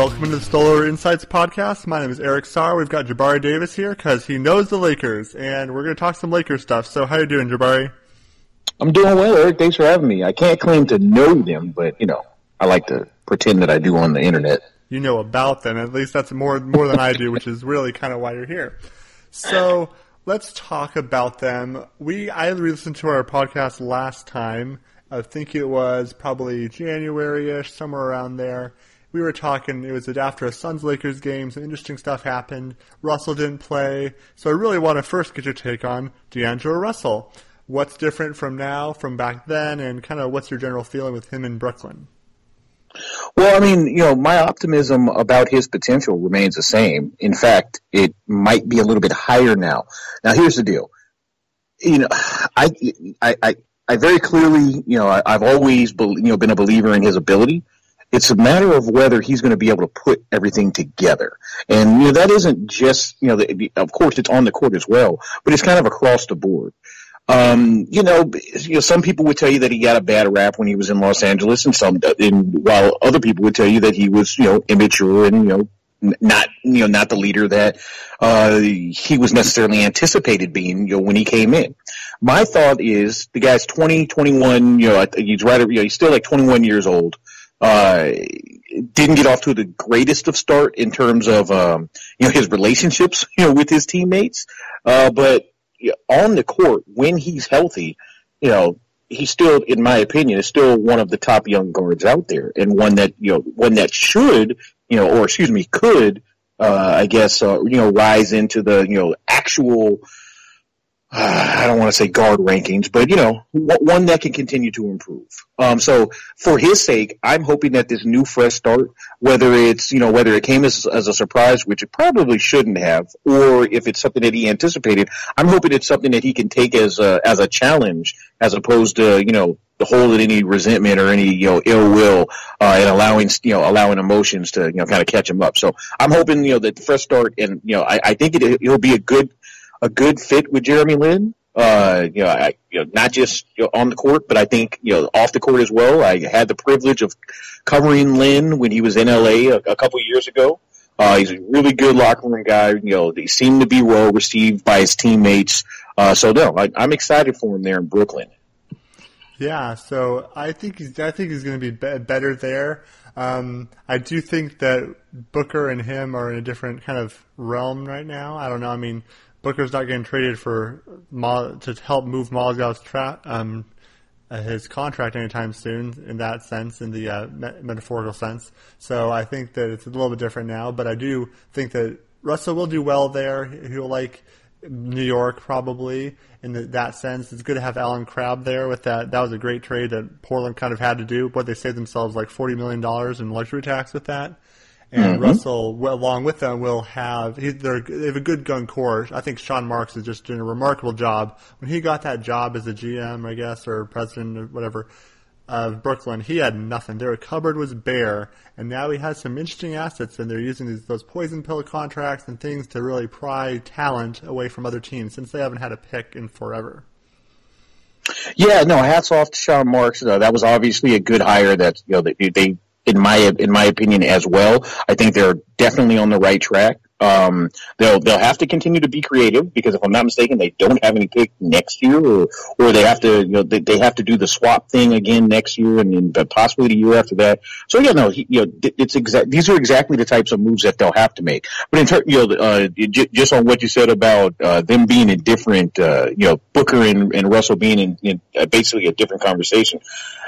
welcome to the Stoller Insights podcast. My name is Eric Starr. We've got Jabari Davis here because he knows the Lakers, and we're going to talk some Lakers stuff. So, how you doing, Jabari? I'm doing well, Eric. Thanks for having me. I can't claim to know them, but you know, I like to pretend that I do on the internet. You know about them. At least that's more more than I do, which is really kind of why you're here. So, let's talk about them. We I listened to our podcast last time. I think it was probably January-ish, somewhere around there we were talking, it was after a Suns Lakers game, some interesting stuff happened. Russell didn't play. So I really want to first get your take on D'Angelo Russell. What's different from now, from back then, and kind of what's your general feeling with him in Brooklyn? Well, I mean, you know, my optimism about his potential remains the same. In fact, it might be a little bit higher now. Now, here's the deal. You know, I, I, I, I very clearly, you know, I, have always, you know, been a believer in his ability. It's a matter of whether he's going to be able to put everything together. And, you know, that isn't just, you know, the, of course it's on the court as well, but it's kind of across the board. Um, you know, you know, some people would tell you that he got a bad rap when he was in Los Angeles, and some, and while other people would tell you that he was, you know, immature and you know, not, you know, not the leader that uh, he was necessarily anticipated being, you know, when he came in. My thought is the guy's 20, 21, you know, he's right, you know, he's still like 21 years old. Uh, didn't get off to the greatest of start in terms of um, you know his relationships you know with his teammates, uh, but on the court when he's healthy, you know he still, in my opinion, is still one of the top young guards out there, and one that you know one that should you know or excuse me could uh, I guess uh, you know rise into the you know actual I don't want to say guard rankings, but you know, one that can continue to improve. Um, so for his sake, I'm hoping that this new fresh start, whether it's, you know, whether it came as, as a surprise, which it probably shouldn't have, or if it's something that he anticipated, I'm hoping it's something that he can take as a, as a challenge as opposed to, you know, holding any resentment or any, you know, ill will, uh, and allowing, you know, allowing emotions to, you know, kind of catch him up. So I'm hoping, you know, that the fresh start and, you know, I, I think it, it'll be a good, a good fit with Jeremy Lin. Uh, you know, I, you know, not just you know, on the court, but I think you know off the court as well. I had the privilege of covering Lin when he was in LA a, a couple of years ago. Uh, he's a really good locker room guy. You know, they seem to be well received by his teammates. Uh, so no, I, I'm excited for him there in Brooklyn. Yeah, so I think he's I think he's going to be, be better there. Um, I do think that Booker and him are in a different kind of realm right now. I don't know. I mean, Booker's not getting traded for to help move Mozgov's tra- um, uh, his contract anytime soon in that sense, in the uh, me- metaphorical sense. So I think that it's a little bit different now, but I do think that Russell will do well there. He'll like New York probably in the, that sense. It's good to have Allen Crabbe there with that. That was a great trade that Portland kind of had to do, but they saved themselves like $40 million in luxury tax with that and mm-hmm. Russell, well, along with them, will have he, they have a good gun core. I think Sean Marks is just doing a remarkable job. When he got that job as a GM, I guess, or president or whatever of Brooklyn, he had nothing. Their cupboard was bare, and now he has some interesting assets, and they're using these, those poison pill contracts and things to really pry talent away from other teams since they haven't had a pick in forever. Yeah, no, hats off to Sean Marks. Uh, that was obviously a good hire. That you know they, they in my in my opinion as well. I think they're definitely on the right track. Um, they'll they'll have to continue to be creative because if I'm not mistaken, they don't have any pick next year, or or they have to you know they, they have to do the swap thing again next year, and then possibly the year after that. So yeah, no, he, you know it's exact. These are exactly the types of moves that they'll have to make. But in terms, you know, uh, j- just on what you said about uh, them being in different, uh, you know, Booker and, and Russell being in, in basically a different conversation,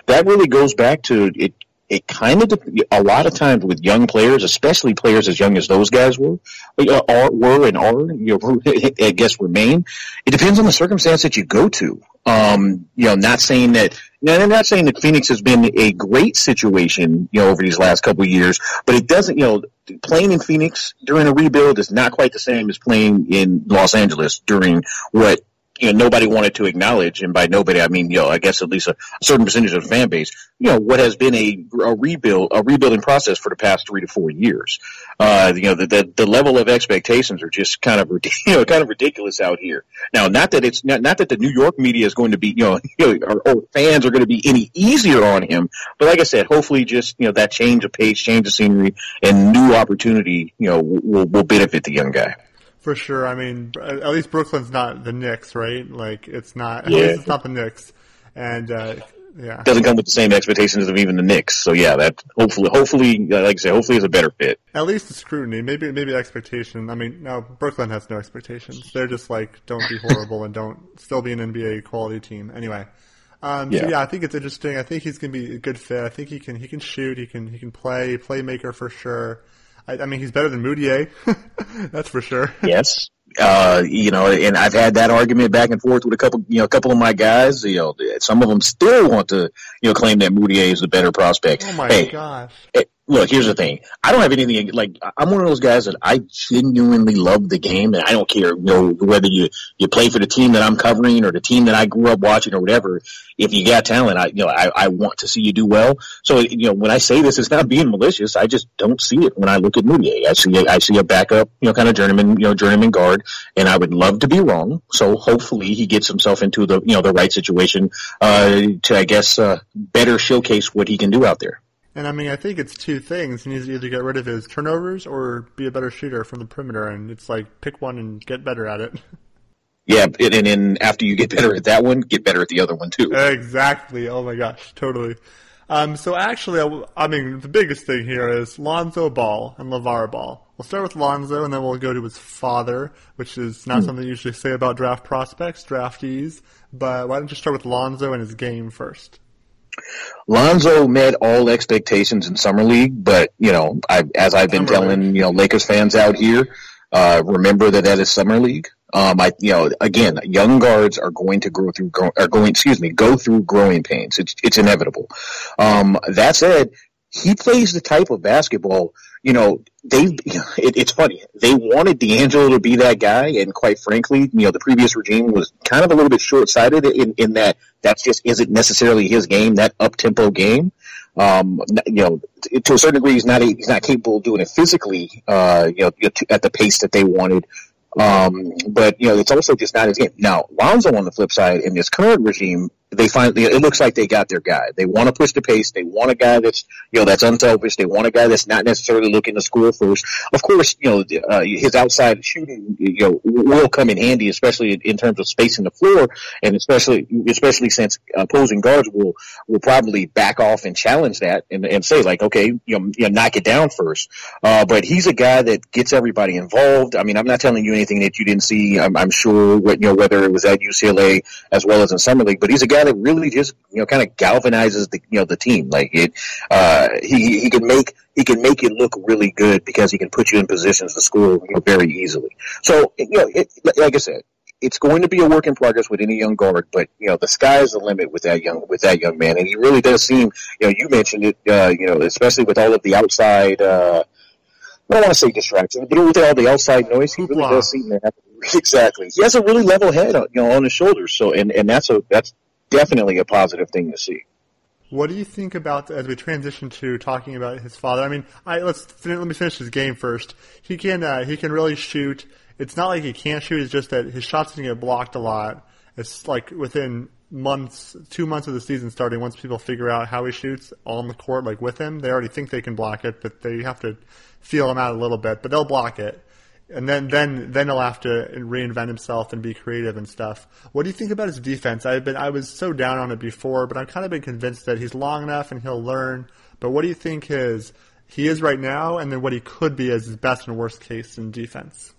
that really goes back to it it kind of a lot of times with young players, especially players as young as those guys were, are, were and are, you know, I guess remain. It depends on the circumstance that you go to. Um, you know, not saying that, you know, not saying that Phoenix has been a great situation, you know, over these last couple of years, but it doesn't, you know, playing in Phoenix during a rebuild is not quite the same as playing in Los Angeles during what you know nobody wanted to acknowledge, and by nobody I mean you know I guess at least a, certain percentage of the fan base, you know what has been a, a rebuild a rebuilding process for the past three to four years. Uh, you know the, the, the level of expectations are just kind of you know kind of ridiculous out here. Now, not that it's not, not that the New York media is going to be you know, you know or, or fans are going to be any easier on him, but like I said, hopefully just you know that change of pace, change of scenery, and new opportunity you know will will benefit the young guy. For sure. I mean, at least Brooklyn's not the Knicks, right? Like, it's not. At yeah. least it's not the Knicks, and uh, yeah, doesn't come with the same expectations of even the Knicks. So yeah, that hopefully, hopefully, like I say, hopefully, is a better fit. At least the scrutiny, maybe, maybe expectation. I mean, no, Brooklyn has no expectations. They're just like, don't be horrible and don't still be an NBA quality team. Anyway. Um, yeah. So yeah, I think it's interesting. I think he's going to be a good fit. I think he can he can shoot. He can he can play playmaker for sure. I, I mean, he's better than Mudiay. That's for sure. Yes. Uh, you know, and I've had that argument back and forth with a couple, you know, a couple of my guys. You know, some of them still want to, you know, claim that Mudiay is the better prospect. Oh my hey, gosh! Hey, look, here's the thing. I don't have anything like I'm one of those guys that I genuinely love the game, and I don't care, you know, whether you you play for the team that I'm covering or the team that I grew up watching or whatever. If you got talent, I you know I, I want to see you do well. So you know when I say this, it's not being malicious. I just don't see it when I look at Mudiay. I see I see a backup, you know, kind of journeyman, you know, journeyman guard, and I would love to be wrong. So hopefully he gets himself into the you know the right situation uh, to I guess uh, better showcase what he can do out there. And I mean, I think it's two things. He needs to either get rid of his turnovers or be a better shooter from the perimeter. And it's like pick one and get better at it. Yeah, and then after you get better at that one, get better at the other one too. Exactly. Oh my gosh, totally. Um, so actually, I, I, mean, the biggest thing here is Lonzo Ball and LaVar Ball. We'll start with Lonzo, and then we'll go to his father, which is not mm. something you usually say about draft prospects, draftees. But why don't you start with Lonzo and his game first? Lonzo met all expectations in summer league, but you know, I, as I've been telling you know Lakers fans out here, uh, remember that that is summer league. Um, I, you know, again, young guards are going to grow through, are going, excuse me, go through growing pains. It's, it's inevitable. Um, that said, he plays the type of basketball you know, they, it, it's funny. They wanted D'Angelo to be that guy, and quite frankly, you know, the previous regime was kind of a little bit short-sighted in, in that that's just isn't necessarily his game, that up-tempo game. Um, you know, to a certain degree, he's not, he's not capable of doing it physically, uh, you know, at the pace that they wanted. Um, but you know, it's also just not his game. Now, Lonzo on the flip side, in this current regime, they finally it looks like they got their guy. They want to push the pace. They want a guy that's you know that's unselfish. They want a guy that's not necessarily looking to score first. Of course, you know uh, his outside shooting you know will come in handy, especially in terms of spacing the floor, and especially especially since opposing guards will will probably back off and challenge that and, and say like, okay, you know, you know, knock it down first. Uh, but he's a guy that gets everybody involved. I mean, I'm not telling you anything that you didn't see. I'm, I'm sure you know whether it was at UCLA as well as in summer league, but he's a guy that really just you know kind of galvanizes the you know the team. Like it, uh, he he can make he can make it look really good because he can put you in positions to score you know, very easily. So you know, it, like I said, it's going to be a work in progress with any young guard, but you know the sky is the limit with that young with that young man, and he really does seem. You know, you mentioned it. Uh, you know, especially with all of the outside. Uh, I don't want to say distraction, but with all the outside noise, he really does seem to have exactly. He has a really level head, you know, on his shoulders. So, and and that's a that's definitely a positive thing to see. What do you think about as we transition to talking about his father? I mean, I, let's let me finish his game first. He can uh, he can really shoot. It's not like he can't shoot. It's just that his shots can get blocked a lot. It's like within months, two months of the season starting, once people figure out how he shoots on the court, like with him, they already think they can block it, but they have to feel him out a little bit. But they'll block it and then then then he'll have to reinvent himself and be creative and stuff. What do you think about his defense? I've been I was so down on it before, but I've kind of been convinced that he's long enough and he'll learn. But what do you think his he is right now, and then what he could be as his best and worst case in defense?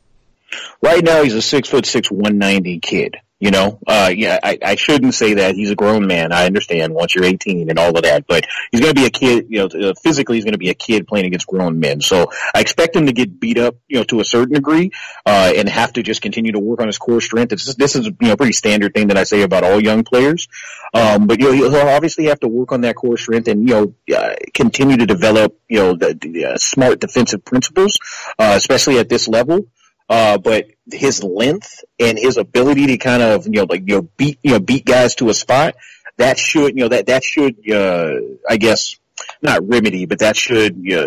Right now, he's a six foot six, one ninety kid. You know, uh, yeah, I, I shouldn't say that. He's a grown man. I understand once you're 18 and all of that, but he's going to be a kid, you know, uh, physically he's going to be a kid playing against grown men. So I expect him to get beat up, you know, to a certain degree, uh, and have to just continue to work on his core strength. It's this is, you know, a pretty standard thing that I say about all young players. Um, but, you know, he'll obviously have to work on that core strength and, you know, uh, continue to develop, you know, the, the uh, smart defensive principles, uh, especially at this level. Uh, but his length and his ability to kind of, you know, like, you know, beat, you know, beat guys to a spot, that should, you know, that, that should, uh, I guess, not remedy, but that should, you know,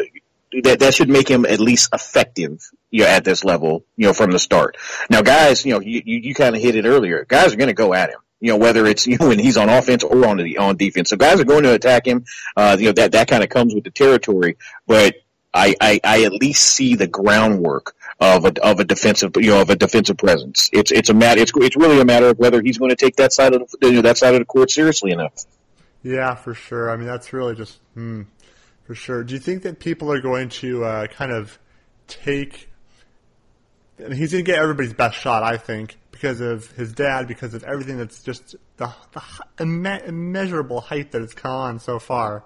that, that should make him at least effective, you know, at this level, you know, from the start. Now, guys, you know, you, you, you kind of hit it earlier. Guys are going to go at him. You know, whether it's, you know, when he's on offense or on the, on defense. So guys are going to attack him. Uh, you know, that, that kind of comes with the territory, but I, I, I at least see the groundwork of a, of a defensive, you know, of a defensive presence. It's, it's a matter, it's, it's really a matter of whether he's going to take that side of the, you know, that side of the court seriously enough. Yeah, for sure. I mean, that's really just, hmm, for sure. Do you think that people are going to uh, kind of take? Mean, he's going to get everybody's best shot, I think, because of his dad, because of everything that's just the, the imme- immeasurable height that it's gone so far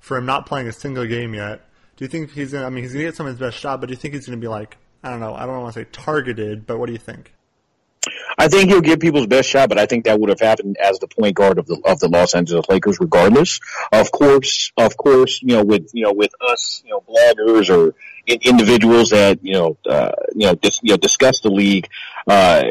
for him not playing a single game yet. Do you think he's going to, I mean, he's going to get some of his best shot, but do you think he's going to be like, I don't know, I don't want to say targeted, but what do you think? I think he'll give people's best shot, but I think that would have happened as the point guard of the of the Los Angeles Lakers, regardless. Of course, of course, you know, with you know, with us, you know, bloggers or individuals that you know, uh, you know, dis, you know, discuss the league, uh,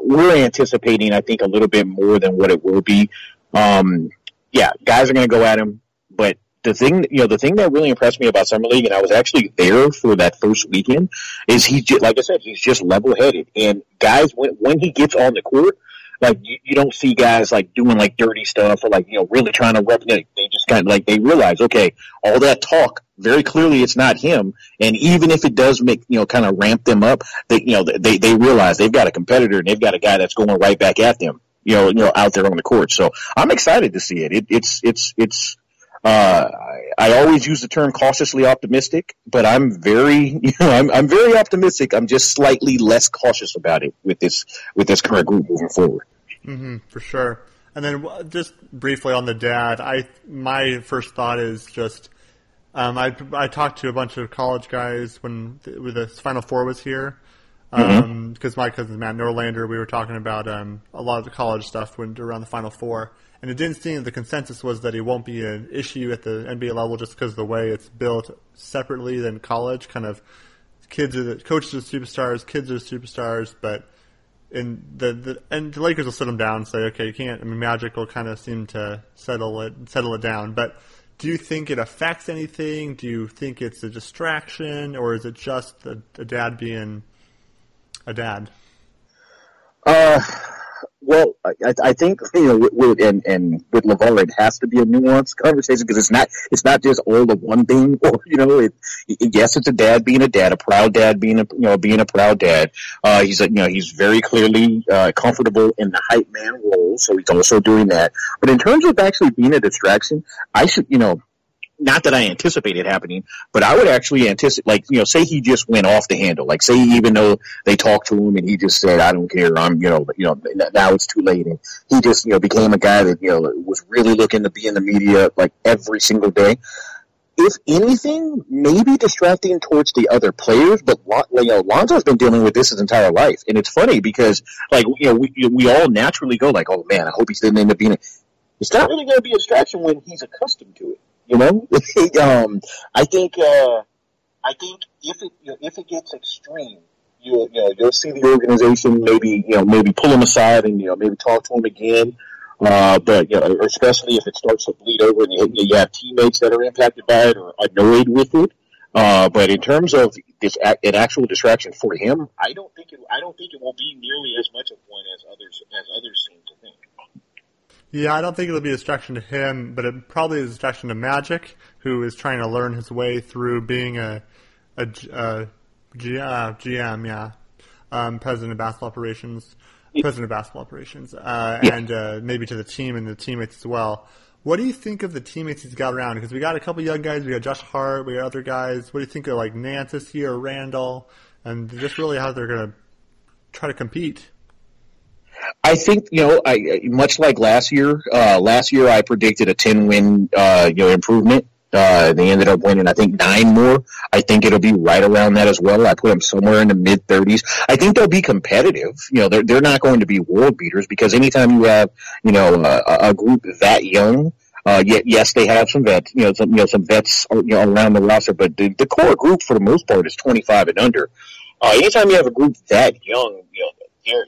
we're anticipating, I think, a little bit more than what it will be. Um, yeah, guys are going to go at him, but the thing, you know, the thing that really impressed me about summer league, and I was actually there for that first weekend, is he like I said, he's just level headed. And guys, when when he gets on the court, like you, you don't see guys like doing like dirty stuff or like you know really trying to represent. They just kind of like they realize, okay, all that talk, very clearly it's not him. And even if it does make you know kind of ramp them up, they you know they they realize they've got a competitor and they've got a guy that's going right back at them. You know, you know, out there on the court. So I'm excited to see it. it it's it's it's uh, I, I always use the term cautiously optimistic, but I'm very, you know, I'm, I'm very optimistic. I'm just slightly less cautious about it with this with this current group moving forward. Mm-hmm, for sure. And then just briefly on the dad, I my first thought is just um, I I talked to a bunch of college guys when the, when the Final Four was here because mm-hmm. um, my cousin Matt Norlander, we were talking about um, a lot of the college stuff when around the Final Four, and it didn't seem the consensus was that it won't be an issue at the NBA level just because of the way it's built separately than college. Kind of kids are the coaches are superstars, kids are superstars, but in the, the and the Lakers will sit them down and say, okay, you can't. I mean, Magic will kind of seem to settle it settle it down, but. Do you think it affects anything? Do you think it's a distraction, or is it just a, a dad being a dad? Uh, well, I, I think you know, with, and and with LaVar, it has to be a nuanced conversation because it's not it's not just all of one thing. Or you know, it, it, yes, it's a dad being a dad, a proud dad being a you know being a proud dad. Uh, he's a, you know he's very clearly uh, comfortable in the hype man role, so he's also doing that. But in terms of actually being a distraction, I should you know not that I anticipate it happening, but I would actually anticipate, like, you know, say he just went off the handle. Like, say even though they talked to him and he just said, I don't care, I'm, you know, you know, now it's too late. And he just, you know, became a guy that, you know, was really looking to be in the media, like, every single day. If anything, maybe distracting towards the other players, but you know, Lonzo's been dealing with this his entire life, and it's funny because, like, you know, we we all naturally go like, "Oh man, I hope he didn't end up being." A, it's not really going to be a distraction when he's accustomed to it. You know, um, I think uh, I think if it you know, if it gets extreme, you you know you'll see the organization maybe you know maybe pull him aside and you know maybe talk to him again. Uh, but you know, especially if it starts to bleed over and you, you have teammates that are impacted by it or annoyed with it. Uh, but in terms of this an actual distraction for him, I don't think it, I don't think it will be nearly as much of one as others as others seem. Yeah, I don't think it'll be a distraction to him, but it probably is a distraction to Magic, who is trying to learn his way through being a, a, a G, uh, GM, yeah, um, president of basketball operations, president of basketball operations, uh, and uh, maybe to the team and the teammates as well. What do you think of the teammates he's got around? Because we got a couple young guys, we got Josh Hart, we got other guys. What do you think of like Nance this year, Randle, and just really how they're going to try to compete? I think you know, I much like last year. Uh, last year, I predicted a ten win, uh, you know, improvement. Uh, they ended up winning, I think, nine more. I think it'll be right around that as well. I put them somewhere in the mid 30s. I think they'll be competitive. You know, they're they're not going to be world beaters because anytime you have, you know, a, a group that young, uh, yet, yes, they have some vets, you know, some, you know, some vets you know, around the roster, but the, the core group for the most part is 25 and under. Uh, anytime you have a group that young, you know, they're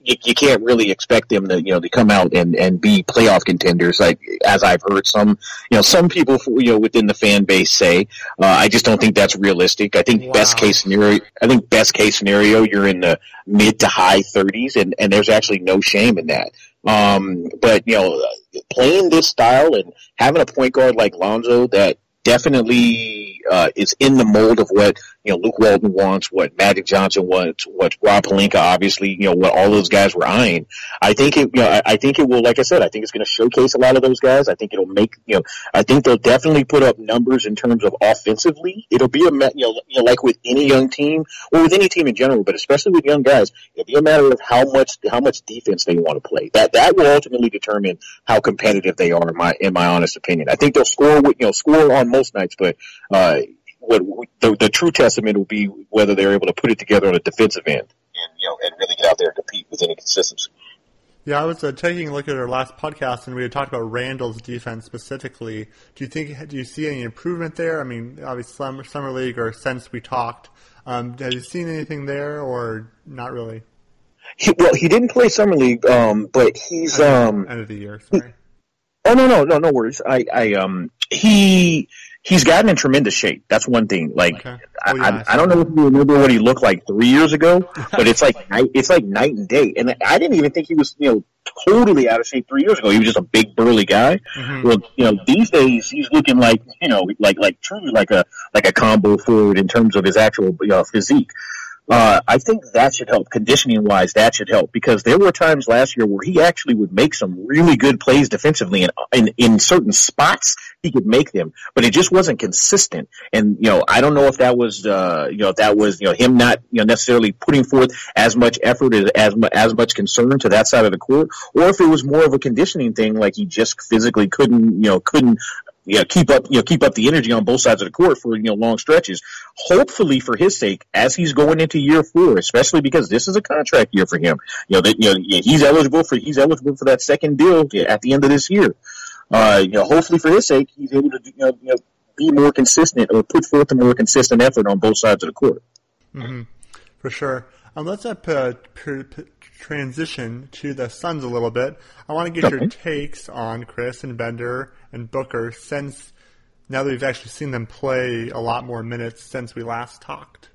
you, you can't really expect them to, you know, to come out and, and be playoff contenders. Like, as I've heard some, you know, some people, you know, within the fan base say, uh, I just don't think that's realistic. I think wow. best case scenario, I think best case scenario, you're in the mid to high thirties and, and there's actually no shame in that. Um, but, you know, playing this style and having a point guard like Lonzo that definitely uh, is in the mold of what you know Luke Walton wants, what Magic Johnson wants, what Rob Pelinka obviously you know what all those guys were eyeing. I think it you know I, I think it will like I said I think it's going to showcase a lot of those guys. I think it'll make you know I think they'll definitely put up numbers in terms of offensively. It'll be a you know, you know like with any young team or with any team in general, but especially with young guys, it'll be a matter of how much how much defense they want to play. That that will ultimately determine how competitive they are in my in my honest opinion. I think they'll score with you know score on most nights, but uh, what the, the true testament will be whether they're able to put it together on a defensive end and you know and really get out there and compete with any consistency. Yeah, I was uh, taking a look at our last podcast, and we had talked about Randle's defense specifically. Do you think do you see any improvement there? I mean, obviously summer, summer league or since we talked, um, have you seen anything there or not really? He, well, he didn't play summer league, um, but he's end of, um, end of the year. Sorry. He, oh no, no, no, no worries. I, I, um, he he's gotten in tremendous shape. That's one thing. Like okay. oh, yeah, I, I, I, don't know if you remember what he looked like three years ago, but it's like night, it's like night and day. And I didn't even think he was you know totally out of shape three years ago. He was just a big burly guy. Mm-hmm. Well, you know these days he's looking like you know like like truly like a like a combo forward in terms of his actual you know, physique. Uh, I think that should help conditioning wise. That should help because there were times last year where he actually would make some really good plays defensively and in, in certain spots he could make them, but it just wasn't consistent. And, you know, I don't know if that was, uh, you know, if that was, you know, him not, you know, necessarily putting forth as much effort as, as, as much concern to that side of the court, or if it was more of a conditioning thing, like he just physically couldn't, you know, couldn't you know, keep up, you know, keep up the energy on both sides of the court for, you know, long stretches. Hopefully for his sake, as he's going into year four, especially because this is a contract year for him, you know, that, you know, he's eligible for, he's eligible for that second deal at the end of this year. Uh, you know, hopefully for his sake, he's able to, you know, you know be more consistent or put forth a more consistent effort on both sides of the court. Mm-hmm. For sure. Um, let's uh, p- p- transition to the Suns a little bit. I want to get okay. your takes on Chriss and Bender and Booker since now that we've actually seen them play a lot more minutes since we last talked.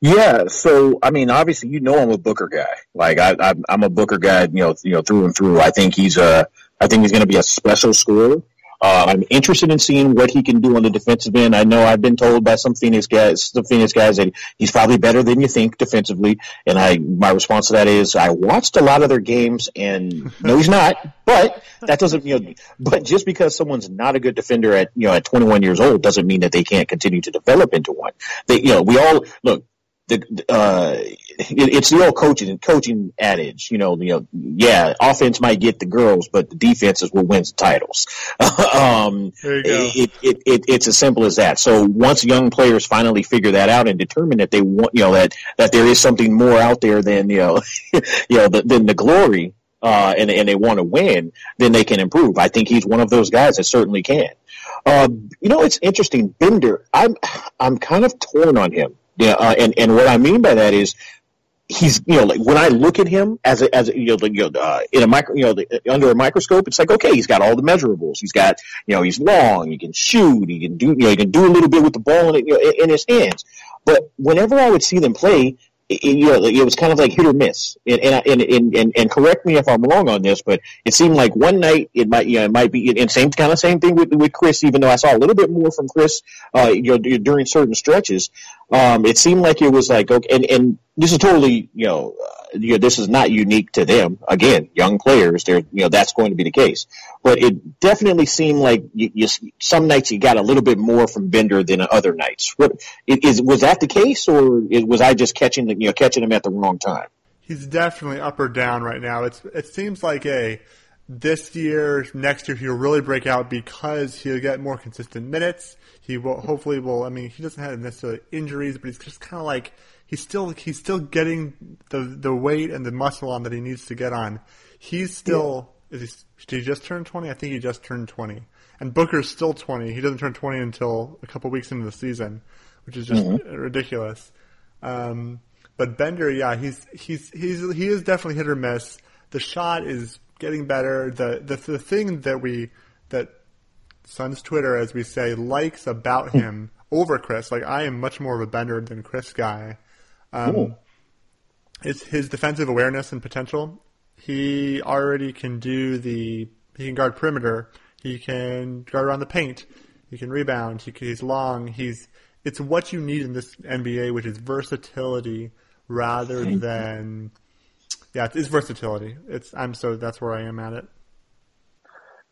Yeah, so I mean, obviously, you know, I'm a Booker guy. Like, I, am a Booker guy, you know, you know, through and through. I think he's a, I think he's going to be a special scorer. Uh, I'm interested in seeing what he can do on the defensive end. I know I've been told by some Phoenix guys, some Phoenix guys that he's probably better than you think defensively. And I, my response to that is I watched a lot of their games and no, he's not, but that doesn't, you know, but just because someone's not a good defender at, you know, at 21 years old doesn't mean that they can't continue to develop into one. They, you know, we all, look, the, uh, it, it's the old coaching coaching adage, you know, you know, yeah, offense might get the girls, but the defense is what wins titles. um, it, it, it, it's as simple as that. So once young players finally figure that out and determine that they want, you know, that, that there is something more out there than, you know, you know, the, than the glory, uh, and, and they want to win, then they can improve. I think he's one of those guys that certainly can. Um, you know, it's interesting. Bender, I'm, I'm kind of torn on him yeah, uh, and and what I mean by that is he's you know like when I look at him as a, as a, you know, the, you know uh, in a micro you know the, under a microscope it's like okay he's got all the measurables. He's got you know he's long he can shoot he can do you know he can do a little bit with the ball in, you know, in his hands. But whenever I would see them play it, you know, it was kind of like hit or miss. And, and, and, and, and correct me if I'm wrong on this, but it seemed like one night it might, you know, it might be, and same kind of same thing with, with Chriss, even though I saw a little bit more from Chriss, uh, you know, during certain stretches. Um, it seemed like it was like, okay, and, and this is totally, you know, uh, you know, this is not unique to them. Again, young players, they're, you know, that's going to be the case. But it definitely seemed like you, you, some nights you got a little bit more from Bender than other nights. What is was that the case, or was I just catching, you know, catching him at the wrong time? He's definitely up or down right now. It's it seems like a this year, next year, he'll really break out because he'll get more consistent minutes. He will hopefully will. I mean, he doesn't have necessarily injuries, but he's just kind of like he's still he's still getting the the weight and the muscle on that he needs to get on. He's still yeah. is he, did he just turn twenty? I think he just turned twenty. And Booker's still twenty. He doesn't turn twenty until a couple weeks into the season. which is just mm-hmm. ridiculous. Um, but Bender, yeah, he's he's he's he is definitely hit or miss. The shot is getting better. The the the thing that we that Suns Twitter, as we say, likes about him over Chriss. Like I am much more of a Bender than Chriss guy. Um, it's his defensive awareness and potential. He already can do the. He can guard perimeter. He can guard around the paint. He can rebound. He, he's long. He's. It's what you need in this NBA, which is versatility rather than. Yeah, it's versatility. It's. I'm so that's where I am at it.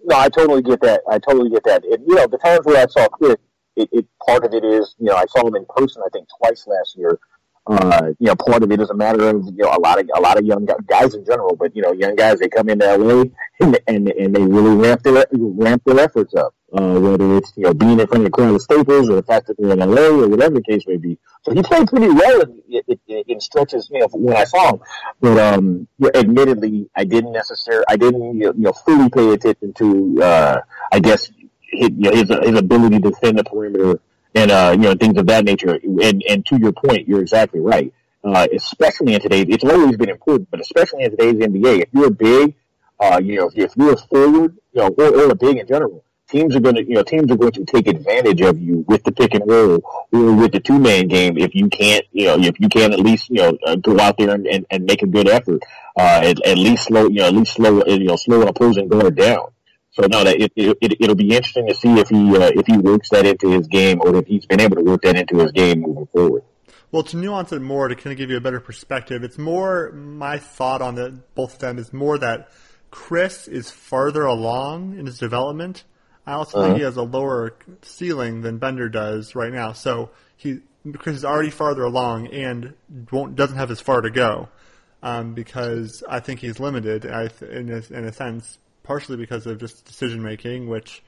No, I totally get that. I totally get that. It, you know, the times where I saw it, it part of it is you know I saw him in person I think twice last year uh, you know, part of it is a matter of you know a lot of a lot of young guys in general, but you know, young guys they come into LA and and, and they really ramp their ramp their efforts up. Uh, whether it's you know being in front of the crowd of Staples or the fact that they're in LA or whatever the case may be. So he played pretty well in, in, in stretches, you know, when I saw him. But um, you know, admittedly, I didn't necessarily, I didn't you know fully pay attention to, uh, I guess, his, you know, his his ability to defend the perimeter and uh, you know things of that nature. And and to your point, you're exactly right. Uh, especially in today's, it's always been important, but especially in today's NBA, if you're big, uh, you know, if you're a forward, you know, or, or a big in general, teams are going to, you know, teams are going to take advantage of you with the pick and roll or with the two man game if you can't, you know, if you can't at least, you know, uh, go out there and, and, and make a good effort, uh, at, at least slow, you know, at least slow, you know, slow an opposing guard down. So no, that it, it, it will be interesting to see if he uh, if he works that into his game or if he's been able to work that into his game moving forward. Well, to nuance it more, to kind of give you a better perspective, it's more my thought on the, both of them is more that Chriss is farther along in his development. I also uh-huh. think he has a lower ceiling than Bender does right now. So he Chriss is already farther along and won't doesn't have as far to go um, because I think he's limited I, in a, in a sense partially because of just decision making, which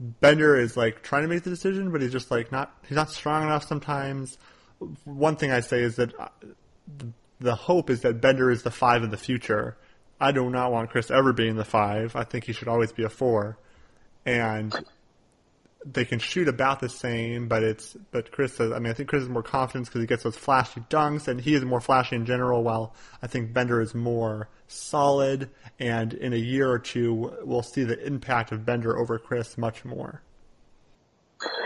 Bender is like trying to make the decision, but he's just like not he's not strong enough sometimes. One thing I say is that uh, the hope is that Bender is the five of the future. I do not want Chriss ever being the five. I think he should always be a four. And they can shoot about the same, but it's but Chriss says. I mean, I think Chriss is more confident because he gets those flashy dunks, and he is more flashy in general. While I think Bender is more solid, and in a year or two, we'll see the impact of Bender over Chriss much more.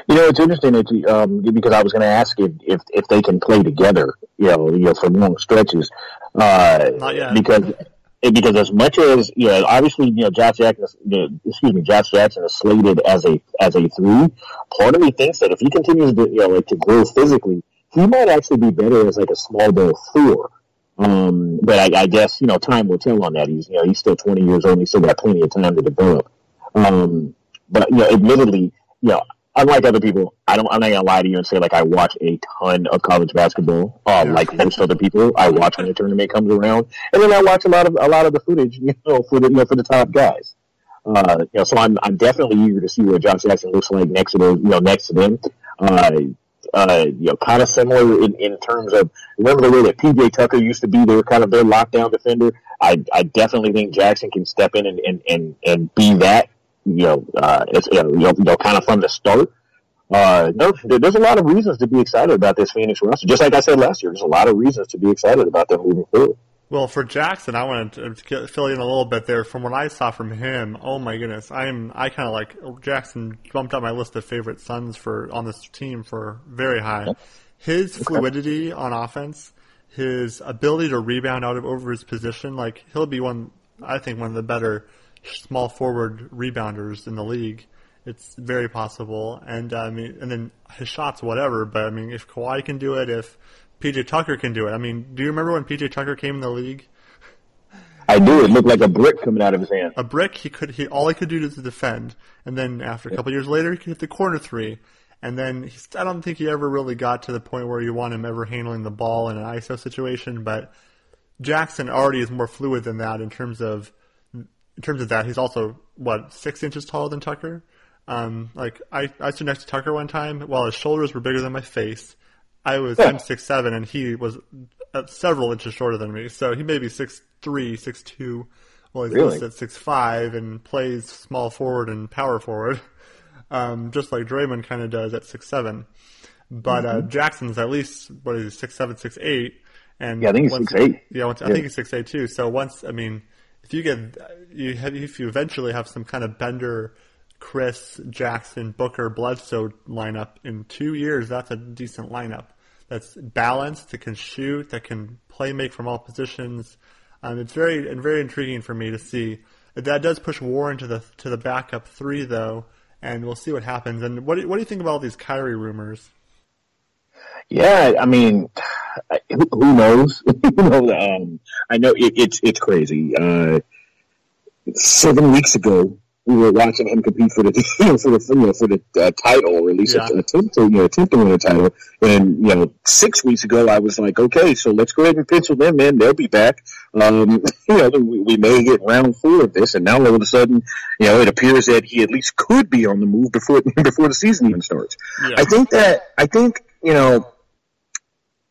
You know, it's interesting um, because I was going to ask if, if if they can play together, you know, you know, for long stretches. Uh, Not yet. Because because as much as you know, obviously you know Josh Jackson, excuse me, Josh Jackson is slated as a as a three. Part of me thinks that if he continues to you know like to grow physically, he might actually be better as like a small ball four. Um, but I, I guess you know time will tell on that. He's you know he's still 20 years old. He's still got plenty of time to develop. Um, but you know, admittedly, you know, unlike other people, I don't. I'm not gonna lie to you and say like I watch a ton of college basketball. Uh, yeah. Like most other people, I watch when the tournament comes around, and then I watch a lot of a lot of the footage, you know, for the you know for the top guys. Uh, you know, so I'm I'm definitely eager to see what Josh Jackson looks like next to those, you know, next to them. Uh, uh, you know, kind of similar in, in terms of remember the way that PJ Tucker used to be their kind of their lockdown defender. I I definitely think Jackson can step in and and and, and be that you know, uh, it's, you know, you know, kind of from the start. Uh, no, there's a lot of reasons to be excited about this Phoenix roster. Just like I said last year, there's a lot of reasons to be excited about them moving forward. Well, for Jackson, I wanted to fill in a little bit there. From what I saw from him, oh my goodness, I'm I kind of like Jackson bumped up my list of favorite Suns for on this team for very high. His fluidity on offense, his ability to rebound out of over his position, like he'll be one. I think one of the better small forward rebounders in the league. It's very possible, and uh, I mean, and then his shots, whatever. But I mean, if Kawhi can do it, if PJ Tucker can do it, I mean, do you remember when PJ Tucker came in the league? I do. It looked like a brick coming out of his hand. A brick. He could. He all he could do was defend, and then after a couple years later, he could hit the corner three. And then he, I don't think he ever really got to the point where you want him ever handling the ball in an ISO situation. But Jackson already is more fluid than that in terms of in terms of that, he's also what six inches taller than Tucker. Um, like I, I stood next to Tucker one time while his shoulders were bigger than my face. I was yeah. I'm six seven and he was uh, several inches shorter than me. So he may be six three, six two. Well, he's really? at six five and plays small forward and power forward, um, just like Draymond kind of does at six seven. but uh, Jackson's at least what is he, six seven, six eight, and Yeah, I think he's once- 6'8". Yeah, once, I think he's six eight too. So once, I mean, if you get you have if you eventually have some kind of Bender, Chriss Jackson, Booker, Bledsoe lineup in two years, that's a decent lineup. That's balanced, that can shoot, that can play make from all positions. Um, it's very and very intriguing for me to see. That does push Warren to the to the backup three though, and we'll see what happens. And what do, what do you think about all these Kyrie rumors? Yeah, I mean, who, who knows? you know, um, I know it, it's it's crazy. Uh, seven weeks ago, we were watching him compete for the you know, for the you know, for the uh, title, or at least Yeah. attempt to you know attempt to win a title. And you know, six weeks ago, I was like, okay, so let's go ahead and pencil them in. They'll be back. Um, you know, we, we may get round four of this, and now all of a sudden, you know, it appears that he at least could be on the move before before the season even starts. Yeah. I think that I think you know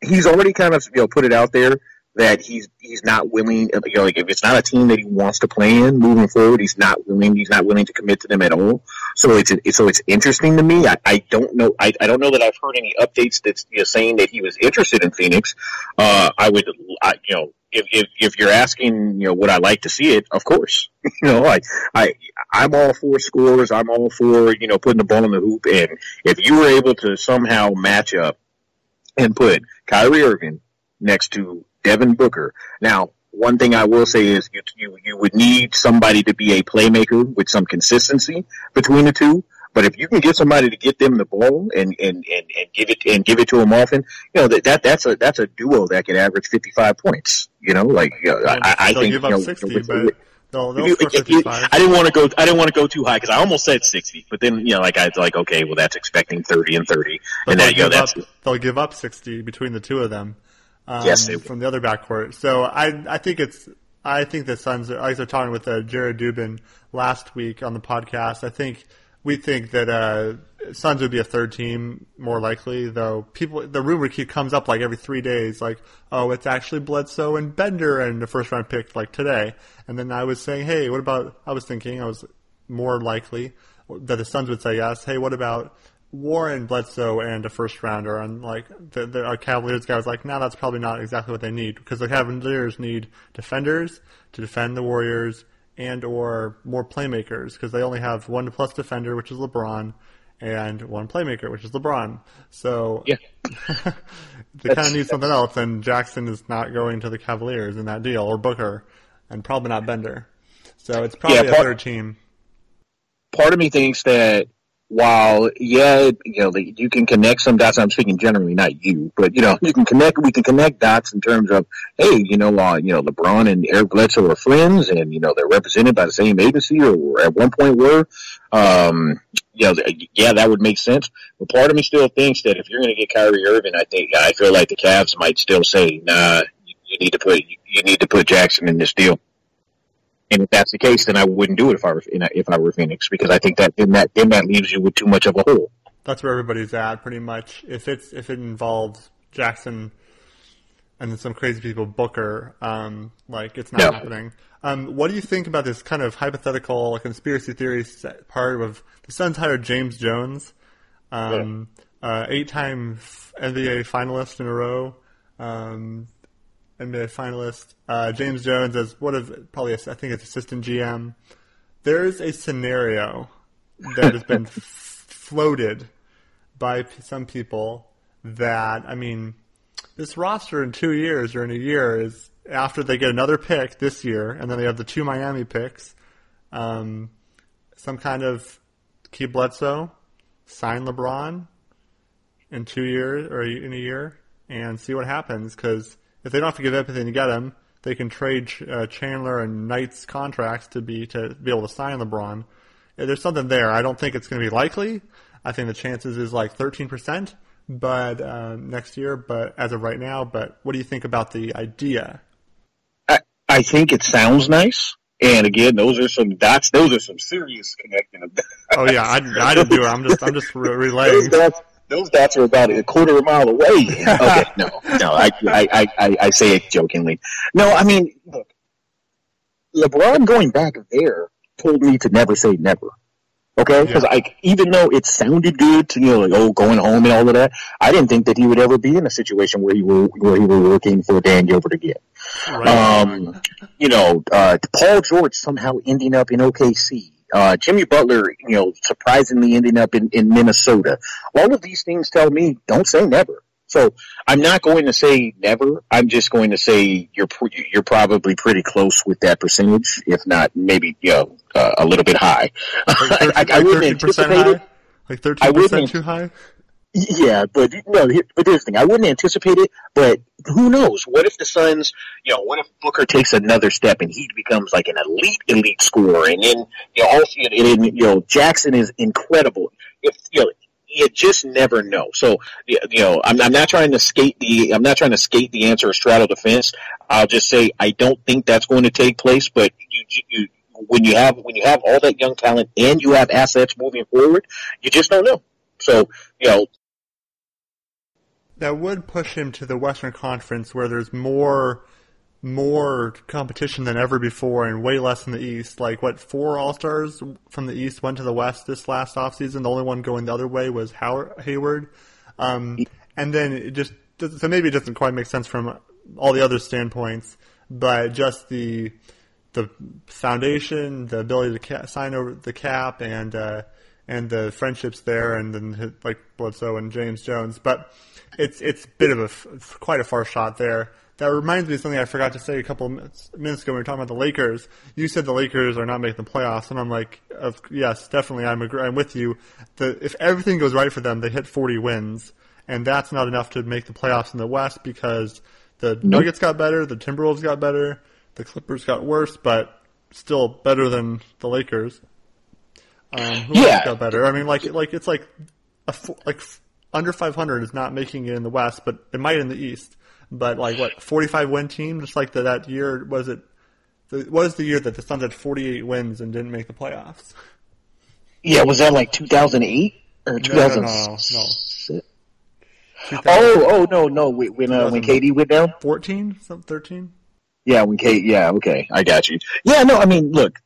he's already kind of you know put it out there that he's he's not willing you know like if it's not a team that he wants to play in moving forward he's not willing he's not willing to commit to them at all. So it's so it's interesting to me. I, I don't know I, I don't know that I've heard any updates that's you know, saying that he was interested in Phoenix. Uh, I would I, you know if, if if you're asking you know would I like to see it? Of course. You know I I I'm all for scores. I'm all for you know putting the ball in the hoop. And if you were able to somehow match up and put Kyrie Irving next to Devin Booker. Now, one thing I will say is you, you, you would need somebody to be a playmaker with some consistency between the two. But if you can get somebody to get them the ball and, and, and, and give it and give it to them often, you know that, that that's a that's a duo that can average fifty five points. You know, like you know, I, I think you know, sixty, with- but they'll, they'll if you- score if you- fifty-five. I didn't want to go. I didn't want to go too high because I almost said sixty, but then you know, like I was like, okay, well, that's expecting thirty and thirty, But and they'll you know, give that's up, they'll give up 60 between the two of them. Um, Yes, from the other backcourt. So I, I think it's, I think the Suns. Are, I was talking with uh, Jared Dubin last week on the podcast. I think we think that uh, Suns would be a third team more likely, though. People, the rumor keep comes up like every three days, like, oh, it's actually Bledsoe and Bender and the first round pick like today. And then I was saying, hey, what about? I was thinking I was more likely that the Suns would say yes. Hey, what about Warren Bledsoe and a first rounder? And like the, the our Cavaliers guy was like, no, that's probably not exactly what they need because the Cavaliers need defenders to defend the Warriors and or more playmakers because they only have one plus defender, which is LeBron, and one playmaker, which is LeBron. So Yeah. they kind of need something else, and Jackson is not going to the Cavaliers in that deal, or Booker, and probably not Bender. So it's probably Yeah, a part- third team. part of me thinks that while yeah, you know, you can connect some dots. I'm speaking generally, not you, but you know, you can connect. We can connect dots in terms of, hey, you know, uh, you know, LeBron and Eric Bledsoe are friends, and you know, they're represented by the same agency, or at one point were. Um, you know, yeah, that would make sense. But part of me still thinks that if you're going to get Kyrie Irving, I think I feel like the Cavs might still say, nah, you, you need to put you need to put Jackson in this deal. And if that's the case, then I wouldn't do it if I were if I were Phoenix because I think that then that then that leaves you with too much of a hole. That's where everybody's at, pretty much. If it's if it involves Jackson and then some crazy people, Booker, um, like it's not No. happening. Um, what do you think about this kind of hypothetical conspiracy theory part of the Suns hired James Jones, um, uh, eight-time NBA finalist in a row, um, NBA finalist, uh, James Jones as what of probably I think it's assistant GM. There's a scenario that has been f- floated by p- some people that I mean, this roster in two years or in a year is after they get another pick this year, and then they have the two Miami picks. Um, some kind of keep Bledsoe, sign LeBron in two years or in a year, and see what happens. Because if they don't have to give everything to get him, they can trade uh, Chandler and Knight's contracts to be to be able to sign LeBron. Uh, There's something there. I don't think it's going to be likely. I think the chances is like 13%, but um, next year. But as of right now, but what do you think about the idea? I I think it sounds nice. And again, those are some dots. Those are some serious connecting. of- Oh yeah, I, I didn't do it. I'm just I'm just re- those relaying. dots. Those dots are about a quarter of a mile away. okay, no, no, I, I, I, I, say it jokingly. No, I mean, look, LeBron going back there told me to never say never. Okay, because Yeah. like even though it sounded good to you know like oh going home and all of that, I didn't think that he would ever be in a situation where he were where he were working for Dan Gilbert again. Right. Um, you know, uh, Paul George somehow ending up in OKC. Uh, Jimmy Butler, you know, surprisingly ending up in, in Minnesota. All of these things tell me don't say never. So I'm not going to say never. I'm just going to say you're you're probably pretty close with that percentage, if not maybe you know uh, a little bit high. like I, I wouldn't 13% anticipate high? Like 13% I wouldn't- too high? Yeah, but no, but here's the thing. I wouldn't anticipate it, but who knows? What if the Suns, you know, what if Booker takes another step and he becomes like an elite, elite scorer, and then you know, also, and, and, you know, Jackson is incredible. If you know, you just never know. So, you know, I'm, I'm not trying to skate the, I'm not trying to skate the answer or straddle the fence. I'll just say I don't think that's going to take place. But you, you, when you have when you have all that young talent and you have assets moving forward, you just don't know. So, you know, That would push him to the Western Conference where there's more more competition than ever before and way less in the East. Like what four All Stars from the East went to the West this last offseason. The only one going the other way was Howard, Hayward. Um, and then it just so maybe it doesn't quite make sense from all the other standpoints, but just the the foundation, the ability to ca- sign over the cap, and uh, and the friendships there, and then like Bledsoe and James Jones. But it's it's a bit of a quite a far shot there. That reminds me of something I forgot to say a couple of minutes, minutes ago when we were talking about the Lakers. You said the Lakers are not making the playoffs, and I'm like, of, yes, definitely, I'm agree- I'm with you. The, if everything goes right for them, they hit 40 wins, and that's not enough to make the playoffs in the West because the Nuggets got better, the Timberwolves got better, the Clippers got worse, but still better than the Lakers. Um, who else Yeah. got better? I mean, like, like it's like a like under 500 is not making it in the West, but it might in the East. But like what 45 win team, just like the, that year was it? The, what is the year that the Suns had 48 wins and didn't make the playoffs? yeah, was that like 2008 or no, 2000? no. 2014, Oh, oh no, no, when when, uh, when KD went down. some 13. Yeah, when Kate. Yeah, okay, I got you. Yeah, no, I mean, look,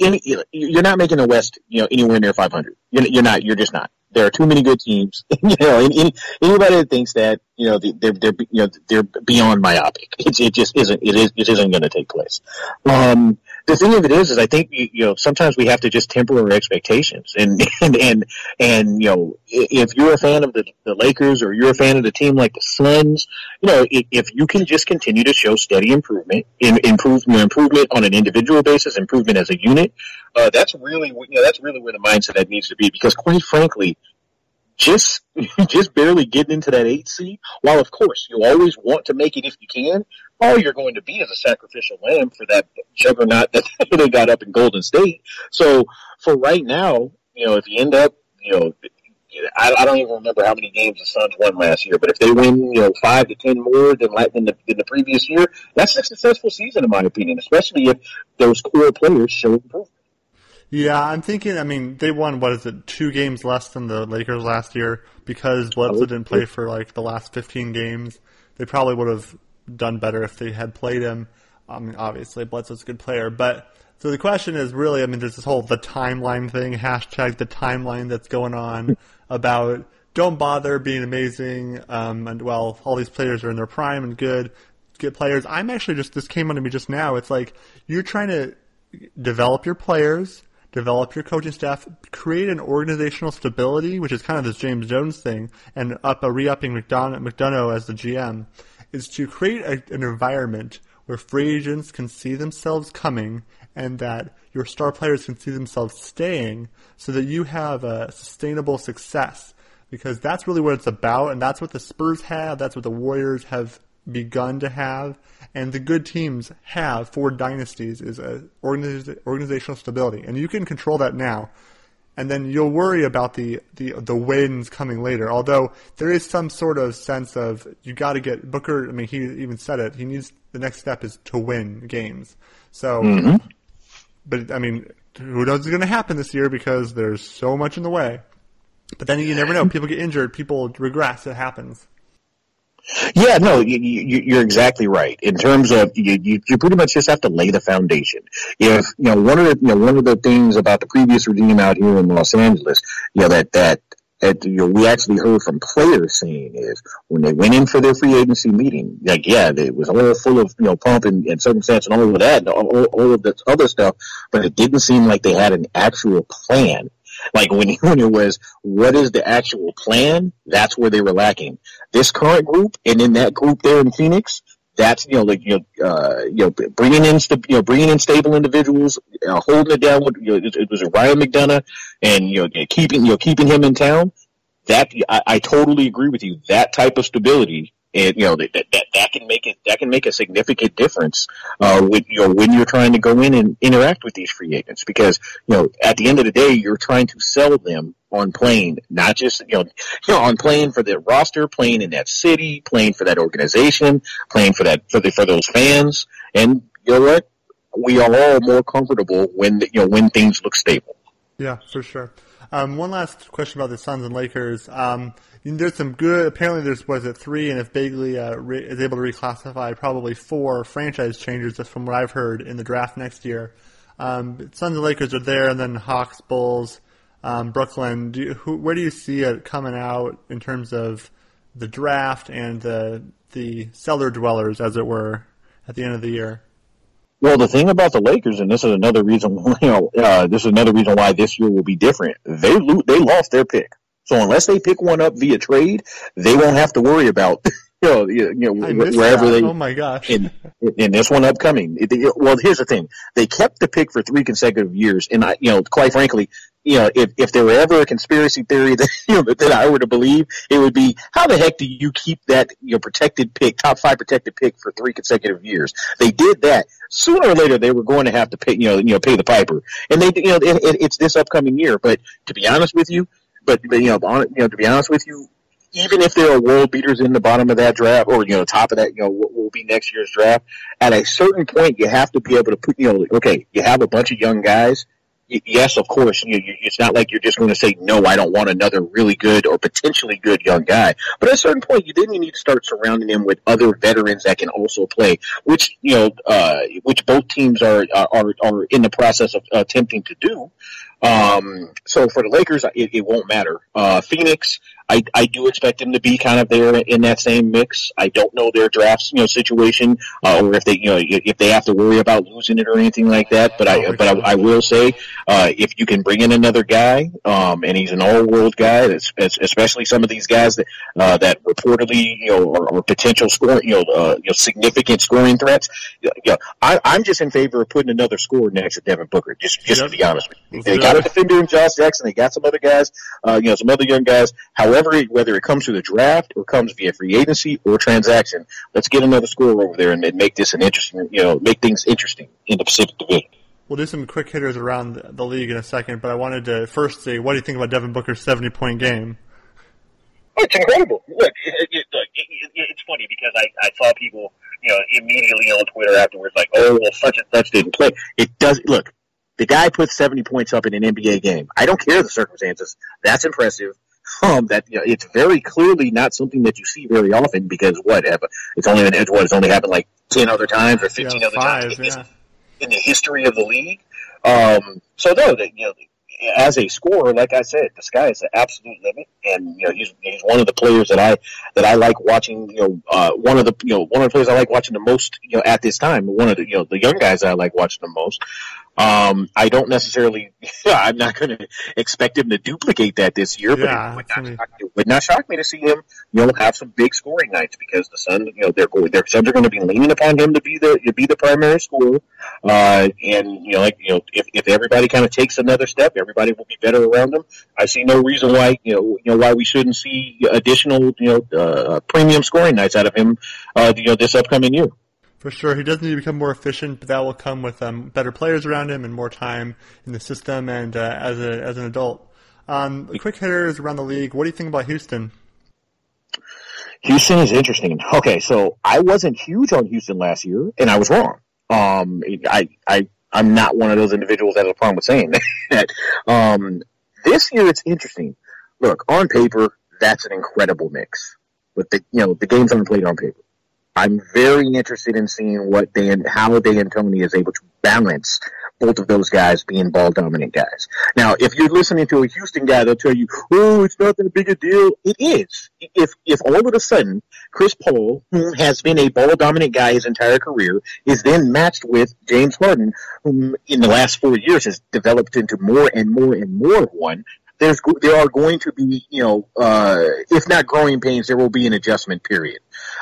any, you're not making the West, you know, anywhere near 500. You're, you're not. You're just not. There are too many good teams. you know, any, anybody that thinks that, you know, they're they're you know they're beyond myopic. It's, it just isn't. It is. It isn't going to take place. Um, the thing of it is, is I think you, know sometimes we have to just temper our expectations, and and and and you know if you're a fan of the the Lakers or you're a fan of the team like the Suns, you know if, you can just continue to show steady improvement, in, improve improvement on an individual basis, improvement as a unit, uh, that's really you know that's really where the mindset needs to be. Because quite frankly, just just barely getting into that eight seed, while of course you always want to make it if you can, all you're going to be is a sacrificial lamb for that juggernaut that they got up in Golden State. So for right now, you know, if you end up, you know, I, I don't even remember how many games the Suns won last year, but if they win, you know, five to ten more than than the, than the previous year, that's a successful season in my opinion, especially if those core players show improvement. Yeah, I'm thinking. I mean, they won what is it, two games less than the Lakers last year because Bledsoe didn't play for like the last 15 games. They probably would have done better if they had played him. I mean, obviously Bledsoe's a good player, but so the question is really, I mean, there's this whole the timeline thing, hashtag the timeline that's going on about don't bother being amazing, um, and well, all these players are in their prime and good, good players. I'm actually just this came onto me just now. It's like you're trying to develop your players, develop your coaching staff, create an organizational stability, which is kind of this James Jones thing, and up a re-upping McDonough, McDonough as the GM, is to create a, an environment where free agents can see themselves coming and that your star players can see themselves staying so that you have a sustainable success. Because that's really what it's about and that's what the Spurs have, that's what the Warriors have begun to have and the good teams have for dynasties is a organiz- organizational stability and you can control that now and then you'll worry about the, the the wins coming later. Although there is some sort of sense of you got to get Booker. I mean, he even said it. He needs the next step is to win games. So, mm-hmm. but I mean, who knows what's going to happen this year because there's so much in the way. But then you never know. People get injured. People regress. It happens. Yeah, no, you, you, you're exactly right. In terms of you, you, you pretty much just have to lay the foundation. If you know one of the you know one of the things about the previous regime out here in Los Angeles, you know that that that you know, we actually heard from players saying is when they went in for their free agency meeting, like yeah, it was all full of you know pomp and, and circumstance and all of that, and all, all of this other stuff, but it didn't seem like they had an actual plan like when, when it was, what is the actual plan? That's where they were lacking. This current group and in that group there in Phoenix, that's you know like you know uh, you know bringing in st- you know bringing in stable individuals, uh, holding it down. With, you know, it, it was Ryan McDonough, and you know keeping you know keeping him in town. That I, I totally agree with you. That type of stability and you know that, that that can make it that can make a significant difference uh, when you know when you're trying to go in and interact with these free agents. Because you know at the end of the day you're trying to sell them on playing not just you know you know on playing for the roster playing in that city playing for that organization playing for that for the for those fans. And you know what? We are all more comfortable when you know when things look stable. Yeah for sure. Um, one last question about the Suns and Lakers. Um, there's some good. Apparently, there's was it three, and if Bagley uh, re, is able to reclassify, probably four franchise changes. Just from what I've heard in the draft next year. Um, Suns and Lakers are there, and then Hawks, Bulls, um, Brooklyn. Do you, who, where do you see it coming out in terms of the draft and the the cellar dwellers, as it were, at the end of the year? Well, the thing about the Lakers, and this is another reason, you know, uh, this is another reason why this year will be different. They lo- they lost their pick, so unless they pick one up via trade, they won't have to worry about you know, you know wherever that. they. Oh my gosh! In, in this one upcoming, well, here's the thing: they kept the pick for three consecutive years, and I, you know, quite frankly, you know, if, if there were ever a conspiracy theory that, you know, that I were to believe, it would be, how the heck do you keep that, you know, protected pick, top five protected pick for three consecutive years? They did that. Sooner or later, they were going to have to pay, you know, you know, pay the piper. And they, you know, it, it, it's this upcoming year. But to be honest with you, but, but you know, on, you know, to be honest with you, even if there are world beaters in the bottom of that draft, or you know, top of that, you know, what will be next year's draft. At a certain point, you have to be able to put, you know, okay, you have a bunch of young guys yes, of course, you, you, it's not like you're just going to say, no, I don't want another really good or potentially good young guy. But at a certain point, you then you need to start surrounding him with other veterans that can also play, which, you know, uh, which both teams are, are, are in the process of attempting to do. Um, so for the Lakers, it, it won't matter. Uh, Phoenix, I, I do expect them to be kind of there in that same mix. I don't know their drafts, you know, situation, uh, or if they, you know, if they have to worry about losing it or anything like that. But I, but I, I will say, uh, if you can bring in another guy, um, and he's an all-world guy, that's, especially some of these guys that, uh, that reportedly, you know, are, are potential score, you know, uh, you know, significant scoring threats. You know, I, I'm just in favor of putting another score next to Devin Booker, just, just yep. to be honest with you. They got a defender in Josh Jackson. They got some other guys, uh, you know, some other young guys. However, However, whether it comes through the draft or comes via free agency or transaction, let's get another score over there and, make this an interesting, you know, make things interesting in the Pacific Division. We'll do some quick hitters around the league in a second, but I wanted to first say, what do you think about Devin Booker's 70 point game? Oh, it's incredible. Look, it, it, look it, it's funny because I, I saw people, you know, immediately on Twitter afterwards like, oh, well, such and such didn't play. It does, look, the guy put 70 points up in an NBA game. I don't care the circumstances. That's impressive um, that you know, it's very clearly not something that you see very often because what it's only been what it's only happened like ten other times or fifteen yeah, other five, times in, yeah. in, the history of the league. Um, so no, that you know, as a scorer, like I said, the sky is the absolute limit, and you know he's he's one of the players that I that I like watching. You know, uh, one of the you know one of the players I like watching the most. You know, at this time, one of the you know the young guys I like watching the most. Um, I don't necessarily, I'm not going to expect him to duplicate that this year, but yeah, it, would not, shock, it would not shock me to see him, you know, have some big scoring nights because the Sun, you know, they're going, their Suns are going to be leaning upon him to be the, to be the primary scorer. Uh, and, you know, like, you know, if, if everybody kind of takes another step, everybody will be better around him. I see no reason why, you know, you know, why we shouldn't see additional, you know, uh, premium scoring nights out of him, uh, you know, this upcoming year for sure. He does need to become more efficient, but that will come with um, better players around him and more time in the system and uh, as a as an adult. Um, quick hitters around the league. What do you think about Houston? Houston is interesting. Okay, so I wasn't huge on Houston last year, and I was wrong. Um, I I I'm not one of those individuals that has a problem with saying that. um, this year it's interesting. Look, on paper, that's an incredible mix. but the you know the games aren't played on paper. I'm very interested in seeing what Dan, how D'Antoni is able to balance both of those guys being ball dominant guys. Now, if you're listening to a Houston guy, they'll tell you, "Oh, it's not that big a deal." It is. If if all of a sudden Chris Paul, who has been a ball dominant guy his entire career, is then matched with James Harden, whom in the last four years has developed into more and more and more of one, there's there are going to be you know uh, if not growing pains, there will be an adjustment period.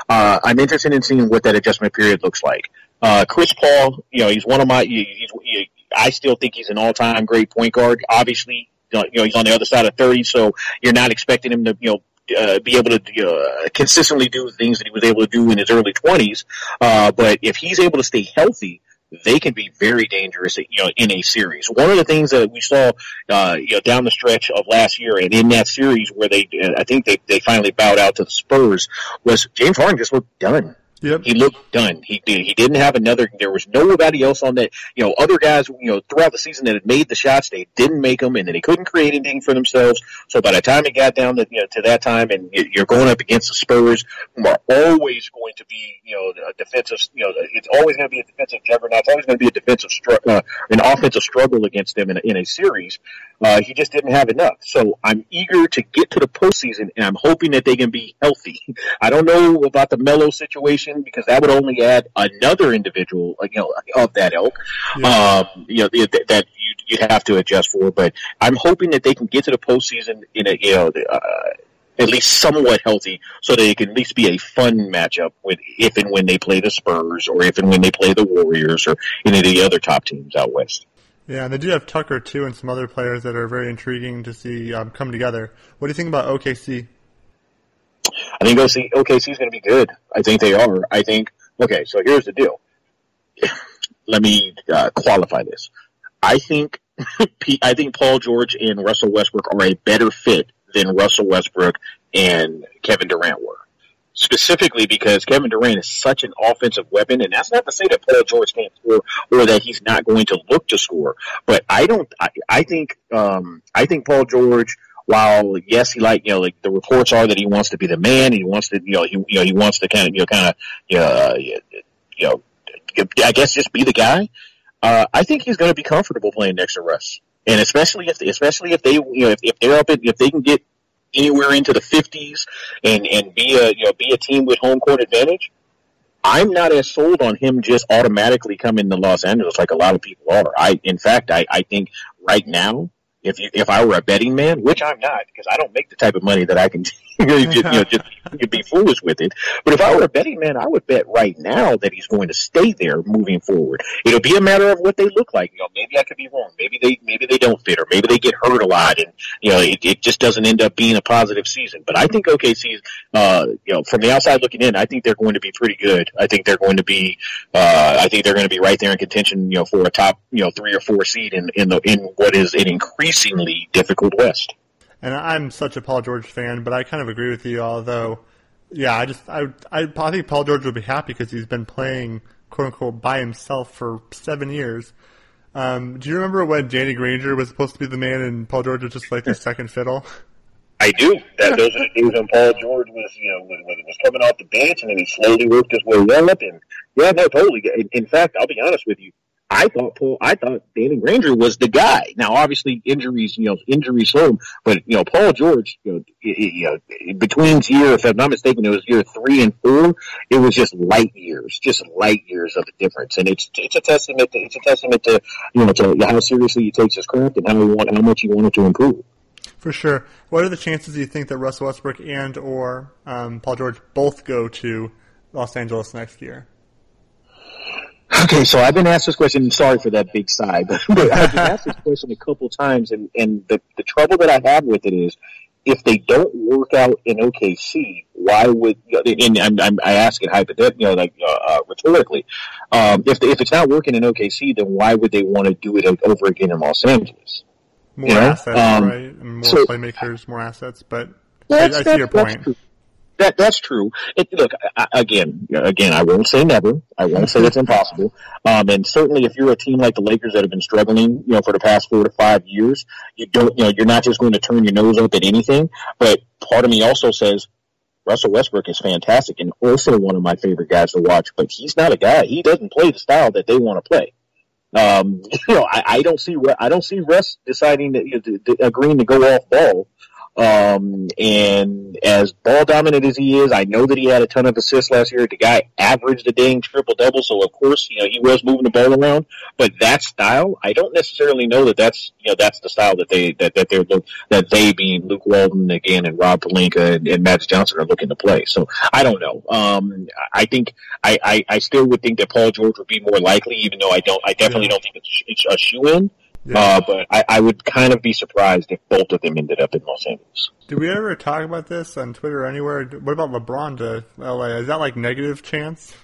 Uh, I'm interested in seeing what that adjustment period looks like. Uh, Chris Paul, you know, he's one of my. He's, he, I still think he's an all-time great point guard. Obviously, you know, he's on the other side of 30, so you're not expecting him to, you know, uh, be able to uh, consistently do things that he was able to do in his early 20s. Uh, but if he's able to stay healthy, they can be very dangerous, you know, in a series. One of the things that we saw, uh, you know, down the stretch of last year and in that series where they, I think they, they finally bowed out to the Spurs was James Harden just looked done. Yep. He looked done. He did. He didn't have another. There was nobody else on that. You know, other guys. You know, throughout the season that had made the shots, they didn't make them, and then they couldn't create anything for themselves. So by the time it got down to you know to that time, and you're going up against the Spurs, who are always going to be you know a defensive. You know, it's always going to be a defensive juggernaut. It's always going to be a defensive str- uh, an offensive struggle against them in a, in a series. Uh, he just didn't have enough. So I'm eager to get to the postseason, and I'm hoping that they can be healthy. I don't know about the Melo situation because that would only add another individual, you know, of that ilk, yeah. um, you know, that you'd, you'd have to adjust for. But I'm hoping that they can get to the postseason in a, you know, uh, at least somewhat healthy, so that it can at least be a fun matchup with if and when they play the Spurs or if and when they play the Warriors or any of the other top teams out west. Yeah, and they do have Tucker too, and some other players that are very intriguing to see um, come together. What do you think about OKC? I think OKC is going to be good. I think they are. I think. Okay, so here's the deal. Let me uh, qualify this. I think I think Paul George and Russell Westbrook are a better fit than Russell Westbrook and Kevin Durant were specifically because Kevin Durant is such an offensive weapon, and that's not to say that Paul George can't score or that he's not going to look to score. But I don't. I, I think. Um, I think Paul George. While yes, he like you know like the reports are that he wants to be the man, he wants to you know he you know he wants to kind of you know kind of you know, uh, you know I guess just be the guy. Uh, I think he's going to be comfortable playing next to Russ, and especially if especially if they you know if, if they're up in, if they can get anywhere into the 50s and, and be a, you know, be a team with home court advantage, I'm not as sold on him just automatically coming to Los Angeles like a lot of people are. I, in fact, I, I think right now, if you, if I were a betting man, which I'm not because I don't make the type of money that I can you know, just you'd be foolish with it. But if I were a betting man, I would bet right now that he's going to stay there moving forward. It'll be a matter of what they look like. You know, maybe I could be wrong. Maybe they maybe they don't fit, or maybe they get hurt a lot, and you know, it, it just doesn't end up being a positive season. But I think OKC, uh, you know, from the outside looking in, I think they're going to be pretty good. I think they're going to be, uh, I think they're going to be right there in contention, you know, for a top, you know, three or four seed in in the in what is an increasingly difficult West and I'm such a Paul George fan, but I kind of agree with you. Although, yeah, I just I I, I think Paul George will be happy because he's been playing quote unquote by himself for seven years. Um, do you remember when Danny Granger was supposed to be the man and Paul George was just like the second fiddle? I do. That those are the days when Paul George was, you know, when, when was coming off the bench and then he slowly worked his way up. And yeah, no, totally. In, in fact, I'll be honest with you. I thought Paul, I thought Danny Granger was the guy. Now, obviously, injuries, you know, injuries home, but you know, Paul George, you know, you know, between year, if I'm not mistaken, it was year three and four. It was just light years, just light years of a difference, and it's it's a testament. To, it's a testament to you know to how seriously he takes his craft and how he want how much he wanted to improve. For sure. What are the chances do you think that Russell Westbrook and or um, Paul George both go to Los Angeles next year? Okay, so I've been asked this question. Sorry for that big sigh, but, but I've been asked this question a couple times, and and the the trouble that I have with it is, if they don't work out in OKC, why would? And I'm, I'm I ask it hypothetically, you know, like uh, uh, rhetorically, um, if if it's not working in OKC, then why would they want to do it over again in Los Angeles? More you know? assets, um, right? more so, playmakers, more assets, but I, I see your point. That that's true. It, look I, again, again. I won't say never. I won't say it's impossible. Um, and certainly, if you're a team like the Lakers that have been struggling, you know, for the past four to five years, you don't, you know, you're not just going to turn your nose up at anything. But part of me also says, Russell Westbrook is fantastic and also one of my favorite guys to watch, but he's not a guy. He doesn't play the style that they want to play. Um, you know, I, I don't see I don't see Russ deciding that you know, agreeing to go off ball um, and as ball dominant as he is, I know that he had a ton of assists last year. The guy averaged a dang triple double, so of course, you know, he was moving the ball around. But that style, I don't necessarily know that that's you know that's the style that they that that they're that they being Luke Walton again and Rob Pelinka and, and Magic Johnson are looking to play. So I don't know. Um, I think I, I I still would think that Paul George would be more likely, even though I don't. I definitely don't think it's, it's a shoe in. Yeah. Uh, but I, I, would kind of be surprised if both of them ended up in Los Angeles. Did we ever talk about this on Twitter or anywhere? What about LeBron to LA? Is that like negative chance?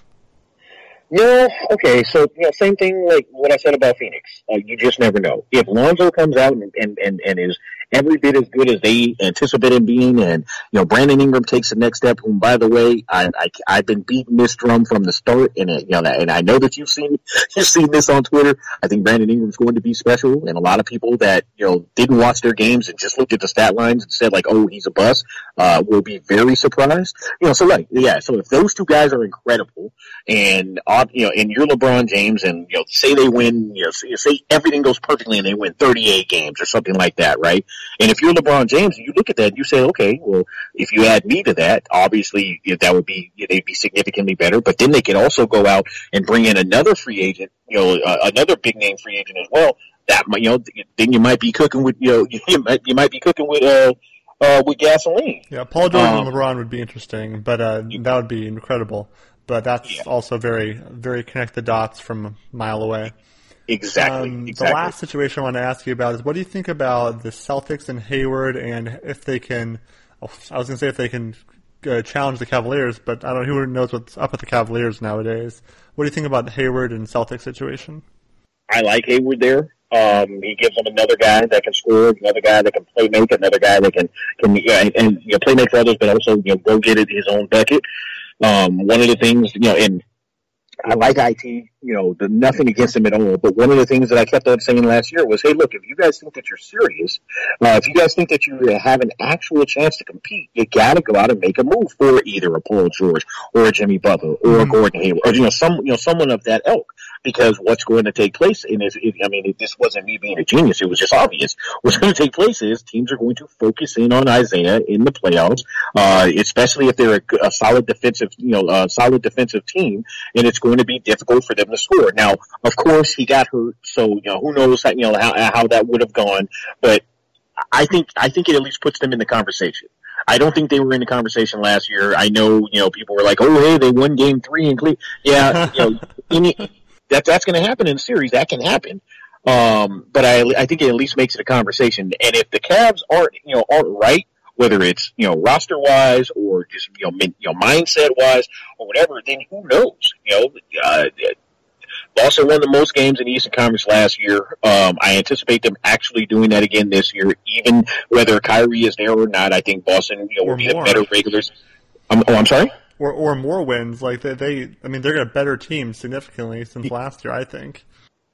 No, okay, so you know, same thing like what I said about Phoenix. Uh, you just never know. If Lonzo comes out and, and, and, and is every bit as good as they anticipate him being. And, you know, Brandon Ingram takes the next step, whom, by the way, I, I, have been beating this drum from the start. And, uh, you know, and I know that you've seen, you've seen this on Twitter. I think Brandon Ingram's going to be special. And a lot of people that, you know, didn't watch their games and just looked at the stat lines and said like, oh, he's a bust, uh, will be very surprised. You know, so like, yeah, so if those two guys are incredible and, you know, and you're LeBron James and, you know, say they win, you know, say everything goes perfectly and they win 38 games or something like that, right? And if you're LeBron James, you look at that, and you say, okay, well, if you add me to that, obviously that would be they'd be significantly better. But then they could also go out and bring in another free agent, you know, uh, another big name free agent as well. That you know, then you might be cooking with you know, you might you might be cooking with uh, uh with gasoline. Yeah, Paul Jordan um, and LeBron would be interesting, but uh, that would be incredible. But that's yeah. also very very connect the dots from a mile away. Exactly, um, exactly. The last situation I want to ask you about is what do you think about the Celtics and Hayward, and if they can? Oh, I was going to say if they can uh, challenge the Cavaliers, but I don't know who knows what's up with the Cavaliers nowadays. What do you think about the Hayward and Celtics situation? I like Hayward there. Um, he gives them another guy that can score, another guy that can play make, another guy that can can yeah, and, and you know, play make for others, but also you know go get it his own bucket. Um, one of the things you know, and I like IT, you know, the, nothing against him at all. But one of the things that I kept on saying last year was, hey, look, if you guys think that you're serious, uh, if you guys think that you have an actual chance to compete, you got to go out and make a move for either a Paul George or a Jimmy Butler or mm-hmm. a Gordon Hayward or you know some you know someone of that ilk because what's going to take place, and is, I mean, if this wasn't me being a genius, it was just obvious. What's going to take place is teams are going to focus in on Isaiah in the playoffs, uh, especially if they're a, a, solid defensive, you know, a solid defensive team, and it's going to be difficult for them to score. Now, of course, he got hurt, so you know, who knows, how, you know, how, how that would have gone, but I think I think it at least puts them in the conversation. I don't think they were in the conversation last year. I know, you know, people were like, "Oh, hey, they won Game Three in Cleveland." Yeah, you know, any, that that's going to happen in series. That can happen. Um, but I, I think it at least makes it a conversation. And if the Cavs aren't, you know, aren't right, whether it's you know roster wise or just you know min, you know mindset wise or whatever, then who knows? You know, uh, Boston won the most games in the Eastern Conference last year. Um, I anticipate them actually doing that again this year, even whether Kyrie is there or not. I think Boston you know, will be the better regulars. Um, oh, I'm sorry or or more wins. Like they, they I mean, they're a better team significantly since last year. I think.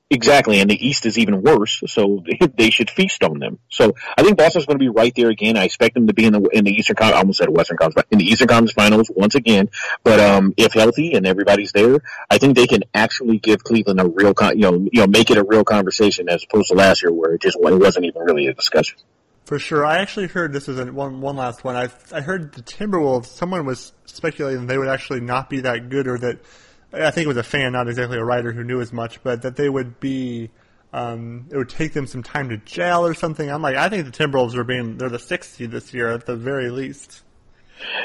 Exactly, and the East is even worse, so they should feast on them. So I think Boston's going to be right there again. I expect them to be in the in the Eastern Con- I almost said Western Conference, but in the Eastern Conference Finals once again. But um, if healthy and everybody's there, I think they can actually give Cleveland a real, con- you know, you know, make it a real conversation as opposed to last year where it just it wasn't even really a discussion. For sure. I actually heard this is one one last one. I I heard the Timberwolves. Someone was speculating they would actually not be that good, or that I think it was a fan, not exactly a writer who knew as much, but that they would be. Um, it would take them some time to gel or something. I'm like, I think the Timberwolves are being they're the sixth seed this year at the very least.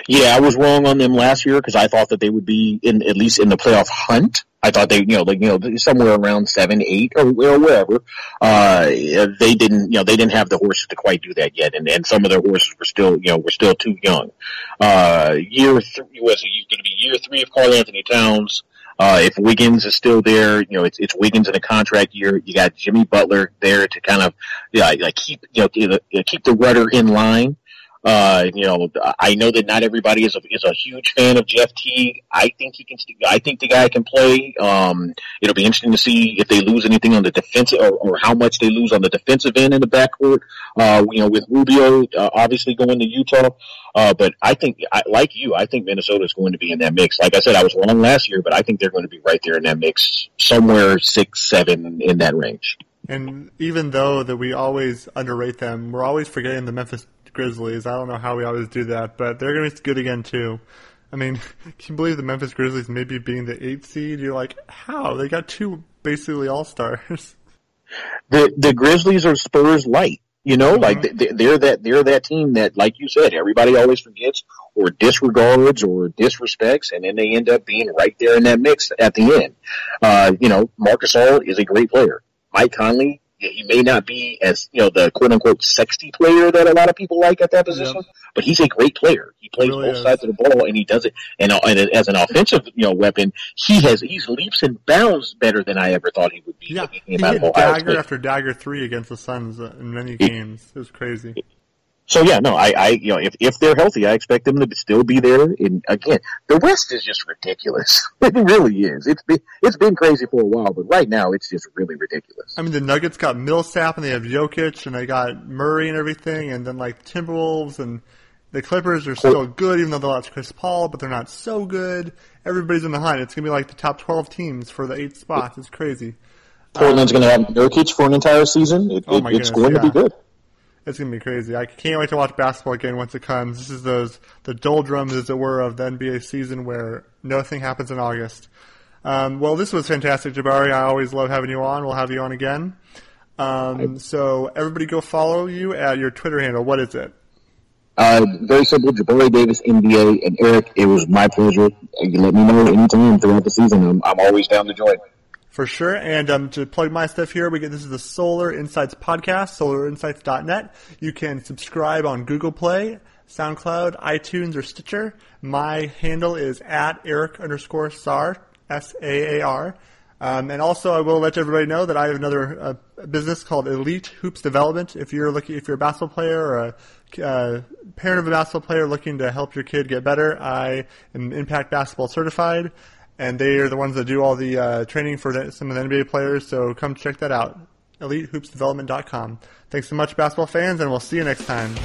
Yeah, I was wrong on them last year because I thought that they would be in at least in the playoff hunt. I thought they, you know, like, you know, somewhere around seven, eight, or, or wherever. Uh, they didn't, you know, they didn't have the horses to quite do that yet, and, and some of their horses were still, you know, were still too young. Uh, year three was going to be year three of Karl-Anthony Towns. Uh, if Wiggins is still there, you know, it's, it's Wiggins in a contract year. You got Jimmy Butler there to kind of, yeah, like keep, you know, keep the rudder in line. Uh, you know, I know that not everybody is a, is a huge fan of Jeff Teague. I think he can. I think the guy can play. Um, it'll be interesting to see if they lose anything on the defensive or, or how much they lose on the defensive end in the backcourt. Uh, you know, with Rubio uh, obviously going to Utah. Uh, but I think, I, like you, I think Minnesota is going to be in that mix. Like I said, I was wrong last year, but I think they're going to be right there in that mix, somewhere six, seven in that range. And even though that we always underrate them, we're always forgetting the Memphis Grizzlies. I don't know how we always do that, but they're going to be good again too. I mean, can you believe the Memphis Grizzlies maybe being the eighth seed? You're like, how? They got two basically all stars. The the Grizzlies are Spurs light. You know, mm-hmm. like they're that they're that team that, like you said, everybody always forgets or disregards or disrespects, and then they end up being right there in that mix at the end. Uh, you know, Marcus Gasol is a great player. Mike Conley he may not be as you know the quote unquote sexy player that a lot of people like at that position, yep. but he's a great player. He plays really both is. sides of the ball, and he does it. And, uh, and, as an offensive you know weapon, he has he's leaps and bounds better than I ever thought he would be. Yeah, he hit dagger after dagger three against the Suns in many games. It was crazy. So yeah, no, I, I, you know, if, if they're healthy, I expect them to still be there. And again, the West is just ridiculous. It really is. It's been, it's been crazy for a while, but right now it's just really ridiculous. I mean, the Nuggets got Millsap and they have Jokic and they got Murray and everything, and then like Timberwolves and the Clippers are still good, even though they lost Chris Paul, but they're not so good. Everybody's in the hunt. It's gonna be like the top twelve teams for the eight spots. It's crazy. Portland's um, gonna have Nurkic for an entire season. It, oh it, it's goodness, going yeah. to be good. It's gonna be crazy. I can't wait to watch basketball again once it comes. This is those the doldrums, as it were, of the NBA season where nothing happens in August. Um, well, this was fantastic, Jabari. I always love having you on. We'll have you on again. Um, so everybody, go follow you at your Twitter handle. What is it? Uh, very simple, Jabari Davis, NBA, and Eric. It was my pleasure. You let me know anytime throughout the season. I'm, I'm always down to join for sure. And um, to plug my stuff here, we get this is the Solar Insights podcast, solarinsights.net. You can subscribe on Google Play, SoundCloud, iTunes, or Stitcher. My handle is at Eric underscore Saar, S-A-A-R. Um, and also, I will let everybody know that I have another uh, business called Elite Hoops Development. If you're looking, if you're a basketball player or a uh, parent of a basketball player looking to help your kid get better, I am Impact Basketball certified and they are the ones that do all the uh, training for the, some of the NBA players. So come check that out. EliteHoopsDevelopment.com. Thanks so much, basketball fans, and we'll see you next time.